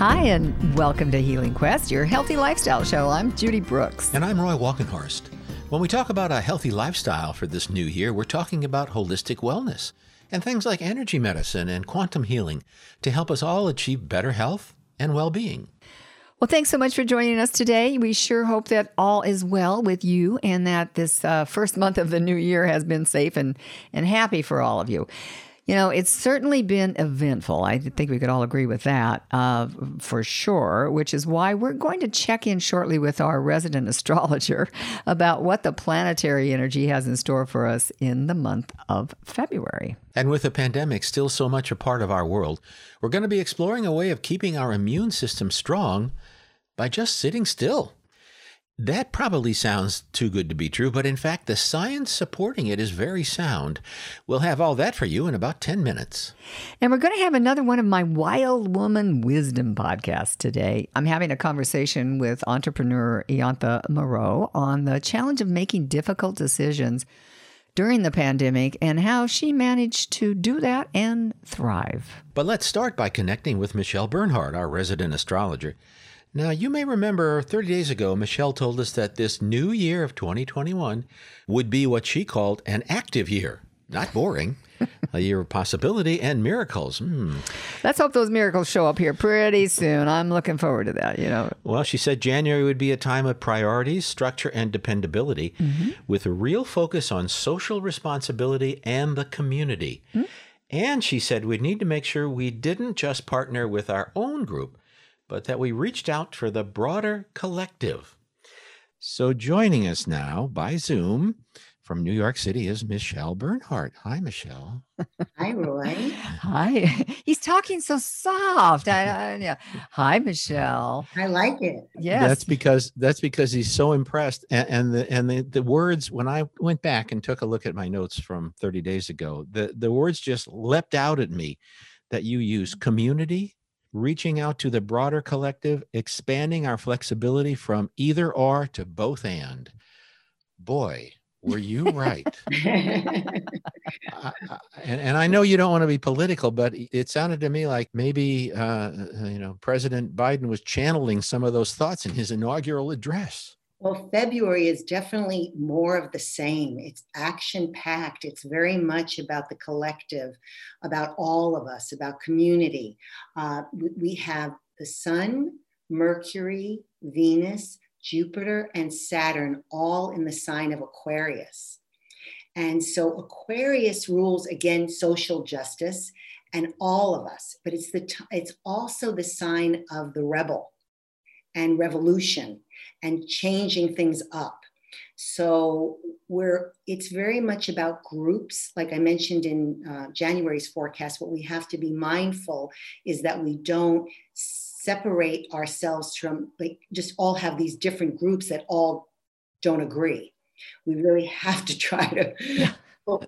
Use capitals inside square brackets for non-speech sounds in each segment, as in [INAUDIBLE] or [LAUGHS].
Hi, and welcome to Healing Quest, your healthy lifestyle show. I'm Judy Brooks. And I'm Roy Walkenhorst. When we talk about a healthy lifestyle for this new year, we're talking about holistic wellness and things like energy medicine and quantum healing to help us all achieve better health and well being. Well, thanks so much for joining us today. We sure hope that all is well with you and that this uh, first month of the new year has been safe and, and happy for all of you. You know, it's certainly been eventful. I think we could all agree with that uh, for sure, which is why we're going to check in shortly with our resident [LAUGHS] astrologer about what the planetary energy has in store for us in the month of February. And with the pandemic still so much a part of our world, we're going to be exploring a way of keeping our immune system strong by just sitting still. That probably sounds too good to be true, but in fact, the science supporting it is very sound. We'll have all that for you in about 10 minutes. And we're going to have another one of my Wild Woman Wisdom podcasts today. I'm having a conversation with entrepreneur Iantha Moreau on the challenge of making difficult decisions during the pandemic and how she managed to do that and thrive. But let's start by connecting with Michelle Bernhardt, our resident astrologer. Now, you may remember 30 days ago, Michelle told us that this new year of 2021 would be what she called an active year, not boring. [LAUGHS] a year of possibility and miracles. Mm. Let's hope those miracles show up here pretty soon. I'm looking forward to that, you know. Well, she said January would be a time of priorities, structure, and dependability mm-hmm. with a real focus on social responsibility and the community. Mm-hmm. And she said we'd need to make sure we didn't just partner with our own group, but that we reached out for the broader collective. So, joining us now by Zoom from New York City is Michelle Bernhardt. Hi, Michelle. Hi, Roy. Hi. [LAUGHS] He's talking so soft. I, I, yeah. Hi, Michelle. I like it. Yes. That's because that's because he's so impressed. And, and the and the, the words when I went back and took a look at my notes from 30 days ago, the, the words just leapt out at me that you use community, reaching out to the broader collective, expanding our flexibility from either or to both and. Boy, were you right? [LAUGHS] I, I, and, and I know you don't want to be political, but it sounded to me like maybe uh, uh you know President Biden was channeling some of those thoughts in his inaugural address. Well, February is definitely more of the same. It's action packed. It's very much about the collective, about all of us, about community. Uh, we have the sun, Mercury, Venus, Jupiter, and Saturn all in the sign of Aquarius. And so Aquarius rules again social justice and all of us, but it's the t- it's also the sign of the rebel and revolution and changing things up. So we're it's very much about groups. Like I mentioned in uh, January's forecast, what we have to be mindful is that we don't separate ourselves from like just all have these different groups that all don't agree. We really [LAUGHS] have to try to yeah.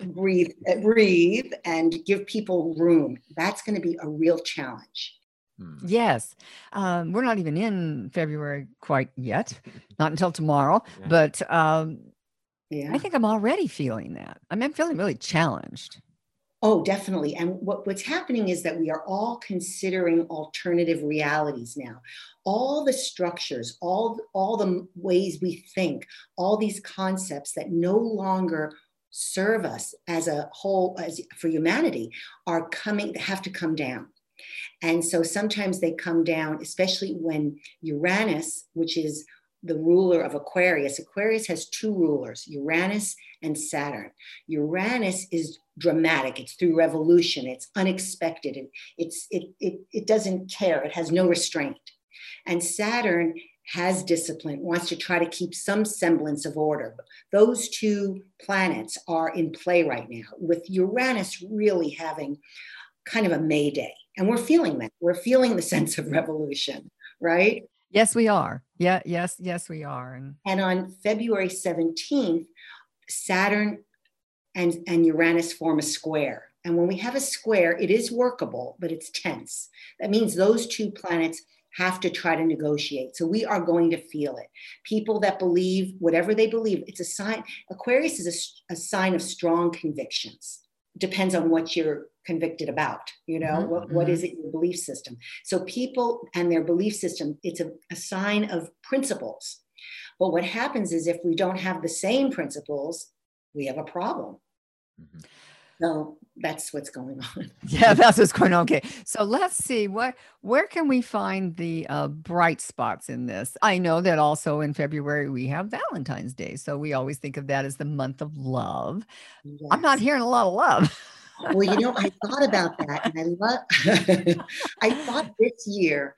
breathe, breathe, and give people room. That's going to be a real challenge. Hmm. Yes. Um, we're not even in February quite yet, not until tomorrow. Yeah. But um, yeah. I think I'm already feeling that. I mean, I'm feeling really challenged. Oh, definitely. And what, what's happening is that we are all considering alternative realities now. All the structures, all, all the ways we think, all these concepts that no longer serve us as a whole, as for humanity, are coming, have to come down. And so sometimes they come down, especially when Uranus, which is the ruler of Aquarius, Aquarius has two rulers, Uranus and Saturn. Uranus is dramatic, it's through revolution, it's unexpected, it's it, it, it doesn't care, it has no restraint. And Saturn has discipline, wants to try to keep some semblance of order. Those two planets are in play right now, with Uranus really having kind of a mayday. And we're feeling that. We're feeling the [LAUGHS] sense of revolution, right? Yes, we are. Yeah, yes, yes, we are. And, and on February 17th, Saturn and, and Uranus form a square. And when we have a square, it is workable, but it's tense. That means those two planets have to try to negotiate. So we are going to feel it. People that believe whatever they believe, it's a sign. Aquarius is a, a sign of strong convictions. Depends on what you're convicted about you know mm-hmm. what, what is mm-hmm. it your belief system so people and their belief system it's a, a sign of principles but what happens is if we don't have the same principles we have a problem mm-hmm. so that's what's going on [LAUGHS] yeah that's what's going on okay so let's see what where can we find the uh, bright spots in this i know that also in february we have valentine's day so we always think of that as the month of love yes. i'm not hearing a lot of love [LAUGHS] well, you know, I thought about that and I love, [LAUGHS] I thought this year,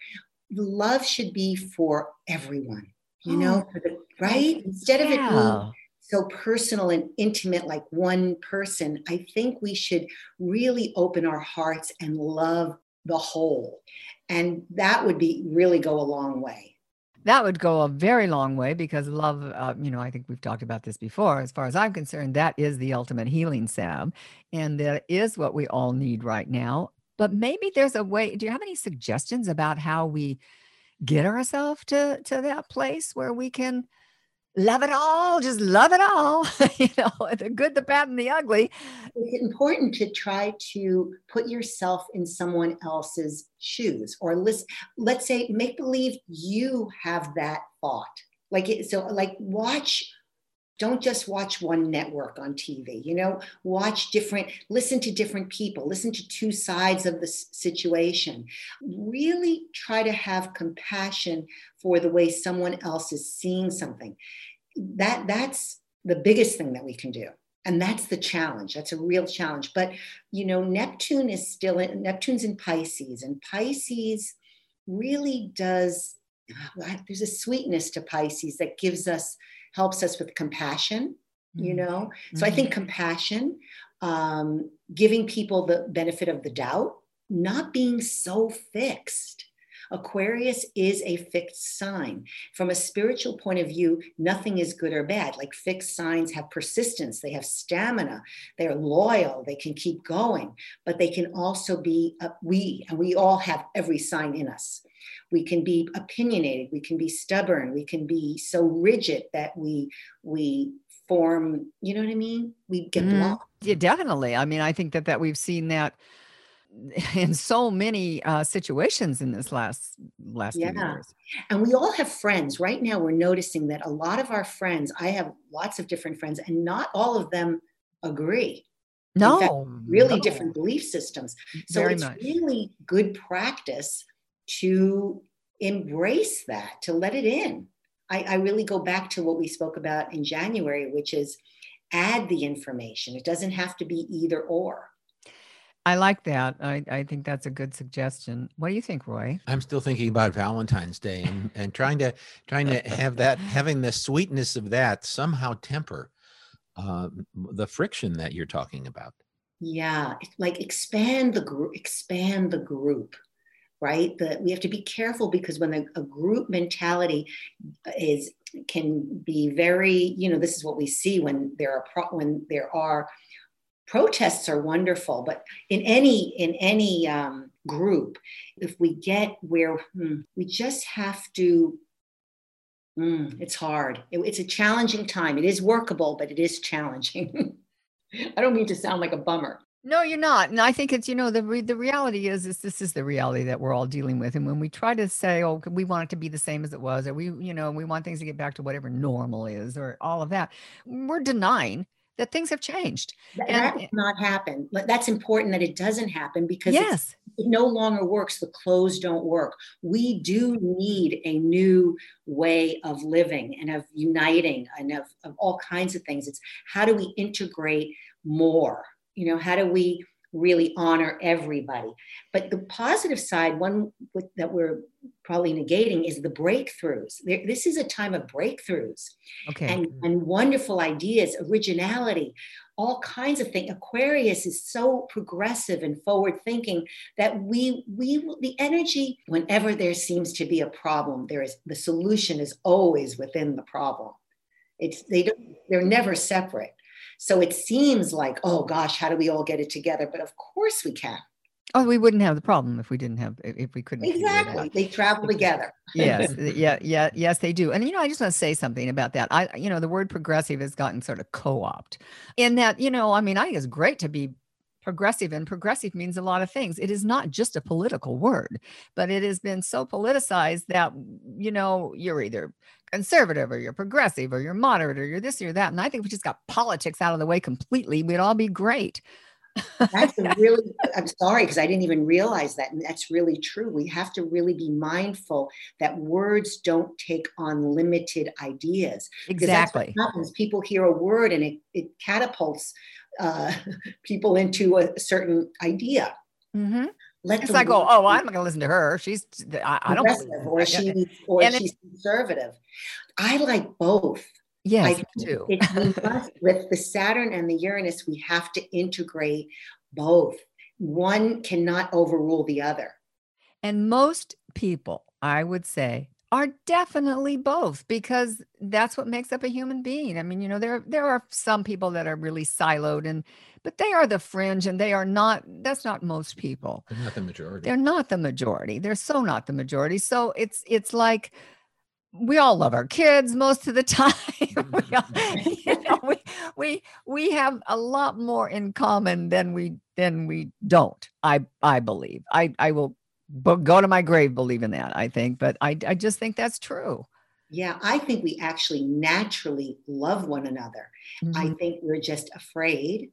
love should be for everyone, you know, oh, right? Instead of it being so personal and intimate, like one person, I think we should really open our hearts and love the whole. And that would be really go a long way that would go a very long way because love, uh, you know, I think we've talked about this before. As far as I'm concerned, that is the ultimate healing salve. And that is what we all need right now. But maybe there's a way. Do you have any suggestions about how we get ourselves to, to that place where we can? Love it all, just love it all, [LAUGHS] you know, the good, the bad, and the ugly. It's important to try to put yourself in someone else's shoes or listen. Let's say, make believe you have that thought. Like, it, so, like, watch don't just watch one network on TV, you know, watch different, listen to different people, listen to two sides of the situation. Really try to have compassion for the way someone else is seeing something. That that's the biggest thing that we can do. And that's the challenge. That's a real challenge. But you know, Neptune is still in Neptune's in Pisces, and Pisces really does ah, there's a sweetness to Pisces that gives us helps us with compassion, mm-hmm. you know? So mm-hmm. I think compassion, um, giving people the benefit of the doubt, not being so fixed. Aquarius is a fixed sign. From a spiritual point of view, nothing is good or bad. Like fixed signs have persistence, they have stamina, they're loyal, they can keep going, but they can also be, uh, we, and we all have every sign in us we can be opinionated we can be stubborn we can be so rigid that we we form you know what i mean we get mm, blocked yeah definitely i mean i think that that we've seen that [LAUGHS] in so many uh, situations in this last last yeah. years. And we all have friends. Right now, we're noticing that a lot of our friends. I have lots of different friends, and not all of them agree. No, fact, really no. different belief systems. So Very it's much. really good practice to embrace that, to let it in. I, I really go back to what we spoke about in January, which is add the information. It doesn't have to be either or. I like that. I, I think that's a good suggestion. What do you think, Roy? I'm still thinking about Valentine's Day and, and trying to trying to have that [LAUGHS] having the sweetness of that somehow temper uh, the friction that you're talking about. Yeah, like expand the group, expand the group right? That we have to be careful because when a, a group mentality is can be very, you know, this is what we see when there are pro- when there are protests are wonderful, but in any in any um, group, if we get where hmm, we just have to Mm, it's hard. It, it's a challenging time. It is workable, but it is challenging. [LAUGHS] I don't mean to sound like a bummer. No, you're not. And I think it's, you know, the re- the reality is, is this is the reality that we're all dealing with. And when we try to say, oh, we want it to be the same as it was, or we, you know, we want things to get back to whatever normal is, or all of that, we're denying that things have changed. That, and, that not happen. That's important that it doesn't happen because yes. it no longer works. The clothes don't work. We do need a new way of living and of uniting and of, of all kinds of things. It's how do we integrate more? You know how do we really honor everybody? But the positive side one with, that we're probably negating is the breakthroughs. There, this is a time of breakthroughs okay. and, and wonderful ideas originality all kinds of things. Aquarius is so progressive and forward thinking that we we the energy whenever there seems to be a problem there is the solution is always within the problem. It's they don't they're never separate so it seems like, oh gosh, how do we all get it together? But of course we can. Oh, we wouldn't have the problem if we didn't have if we couldn't. Exactly, they travel together. [LAUGHS] yes, yeah, yeah, yes, they do. And you know, I just want to say something about that. I, you know, the word progressive has gotten sort of co-opt in that. You know, I mean, I think it's great to be progressive and progressive means a lot of things. It is not just a political word but it has been so politicized that you know you're either conservative or you're progressive or you're moderate or you're this or that and i think if we just got politics out of the way completely. We'd all be great. That's [LAUGHS] really i'm sorry because i didn't even realize that and that's really true. We have to really be mindful that words don't take on limited ideas exactly. happens. People hear a word and it, it catapults uh, [LAUGHS] people into a certain idea. Mm-hmm. Let it's like, oh, oh, I'm not going to listen to her. She's, I, I don't believe or she, or and she's conservative. I like both. Yes, I do. [LAUGHS] with the Saturn and the Uranus, we have to integrate both. One cannot overrule the other. And most people, I would say, are definitely both because that's what makes up a human being. I mean, you know, there there are some people that are really siloed and but they are the fringe and they are not that's not most people. They're not the majority. They're not the majority. They're so not the majority. So it's it's like we all love our kids most of the [LAUGHS] time. we, [LAUGHS] all, you know, we, we we have a lot more in common than we than we don't. I I believe. I I will but go to my grave believing that i think but i, I just think that's true. Yeah i think we actually naturally love one another. Mm-hmm. i think we're just afraid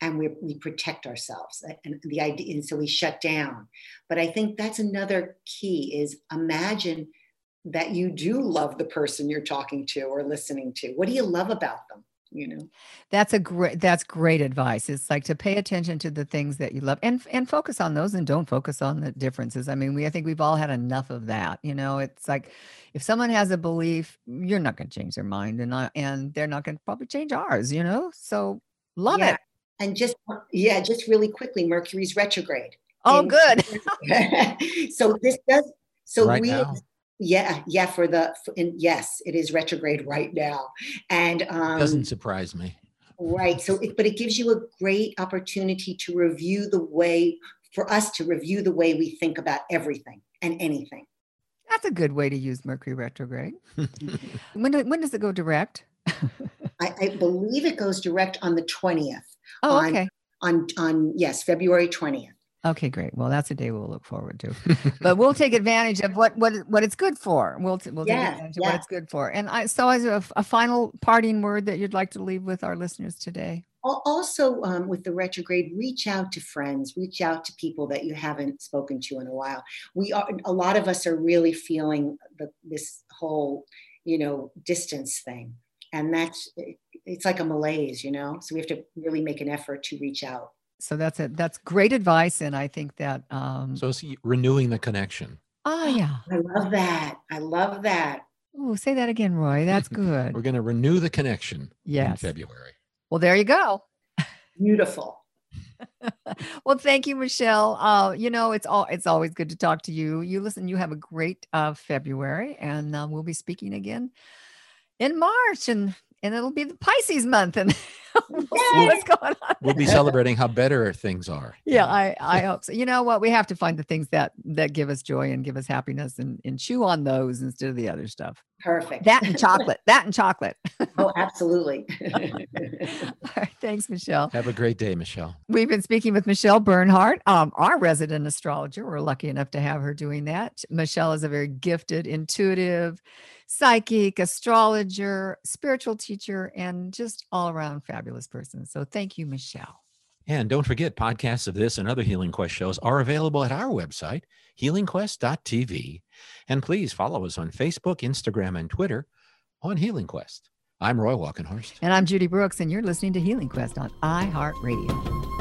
and we, we protect ourselves and the idea and so we shut down. But i think that's another key is imagine that you do love the person you're talking to or listening to. What do you love about them you know? That's a great that's great advice. It's like to pay attention to the things that you love and and focus on those and don't focus on the differences. I mean we i think we've all had enough of that you know? It's like if someone has a belief you're not going to change their mind and I, and they're not going to probably change ours you know? So love yeah. it. And just yeah just really quickly mercury's retrograde. Oh good. [LAUGHS] so this does so right we now. Yeah, yeah. For the for, in, yes, it is retrograde right now, and um, doesn't surprise me. Right. So, it, but it gives you a great opportunity to review the way for us to review the way we think about everything and anything. That's a good way to use Mercury retrograde. [LAUGHS] when when does it go direct? I, I, believe it goes direct on the twentieth. Oh, on, okay. On on yes, February twentieth. Okay, great. Well, that's a day we'll look forward to. but we'll [LAUGHS] take advantage of what what what it's good for. We'll we'll take advantage of what it's good for. And I so as a, a, final parting word that you'd like to leave with our listeners today. Also, um, with the retrograde, reach out to friends, reach out to people that you haven't spoken to in a while. We are a lot of us are really feeling the, this whole, you know, distance thing, and that's it's like a malaise, you know. So we have to really make an effort to reach out so that's it. That's great advice and i think that um so it's renewing the connection. Oh yeah. I love that. I love that. Oh say that again roy. That's [LAUGHS] good. We're going to renew the connection yes. in february. Well there you go. Beautiful. [LAUGHS] Well thank you michelle. Uh you know it's all it's always good to talk to you. You listen you have a great uh february and uh, we'll be speaking again in march and and it'll be the Pisces month, and [LAUGHS] we'll see what's going on. We'll be celebrating how better things are. Yeah, I I hope so. You know what? We have to find the things that that give us joy and give us happiness, and and chew on those instead of the other stuff. Perfect. That and chocolate. that and chocolate. [LAUGHS] oh, absolutely. [LAUGHS] All right. Thanks, Michelle. Have a great day, Michelle. We've been speaking with Michelle Bernhardt, um, our resident astrologer. We're lucky enough to have her doing that. Michelle is a very gifted, intuitive psychic, astrologer, spiritual teacher, and just all around fabulous person. So thank you, Michelle. And don't forget, podcasts of this and other Healing Quest shows are available at our website, healingquest.tv. And please follow us on Facebook, Instagram, and Twitter on Healing Quest. I'm Roy Walkenhorst. And I'm Judy Brooks, and you're listening to Healing Quest on iHeartRadio.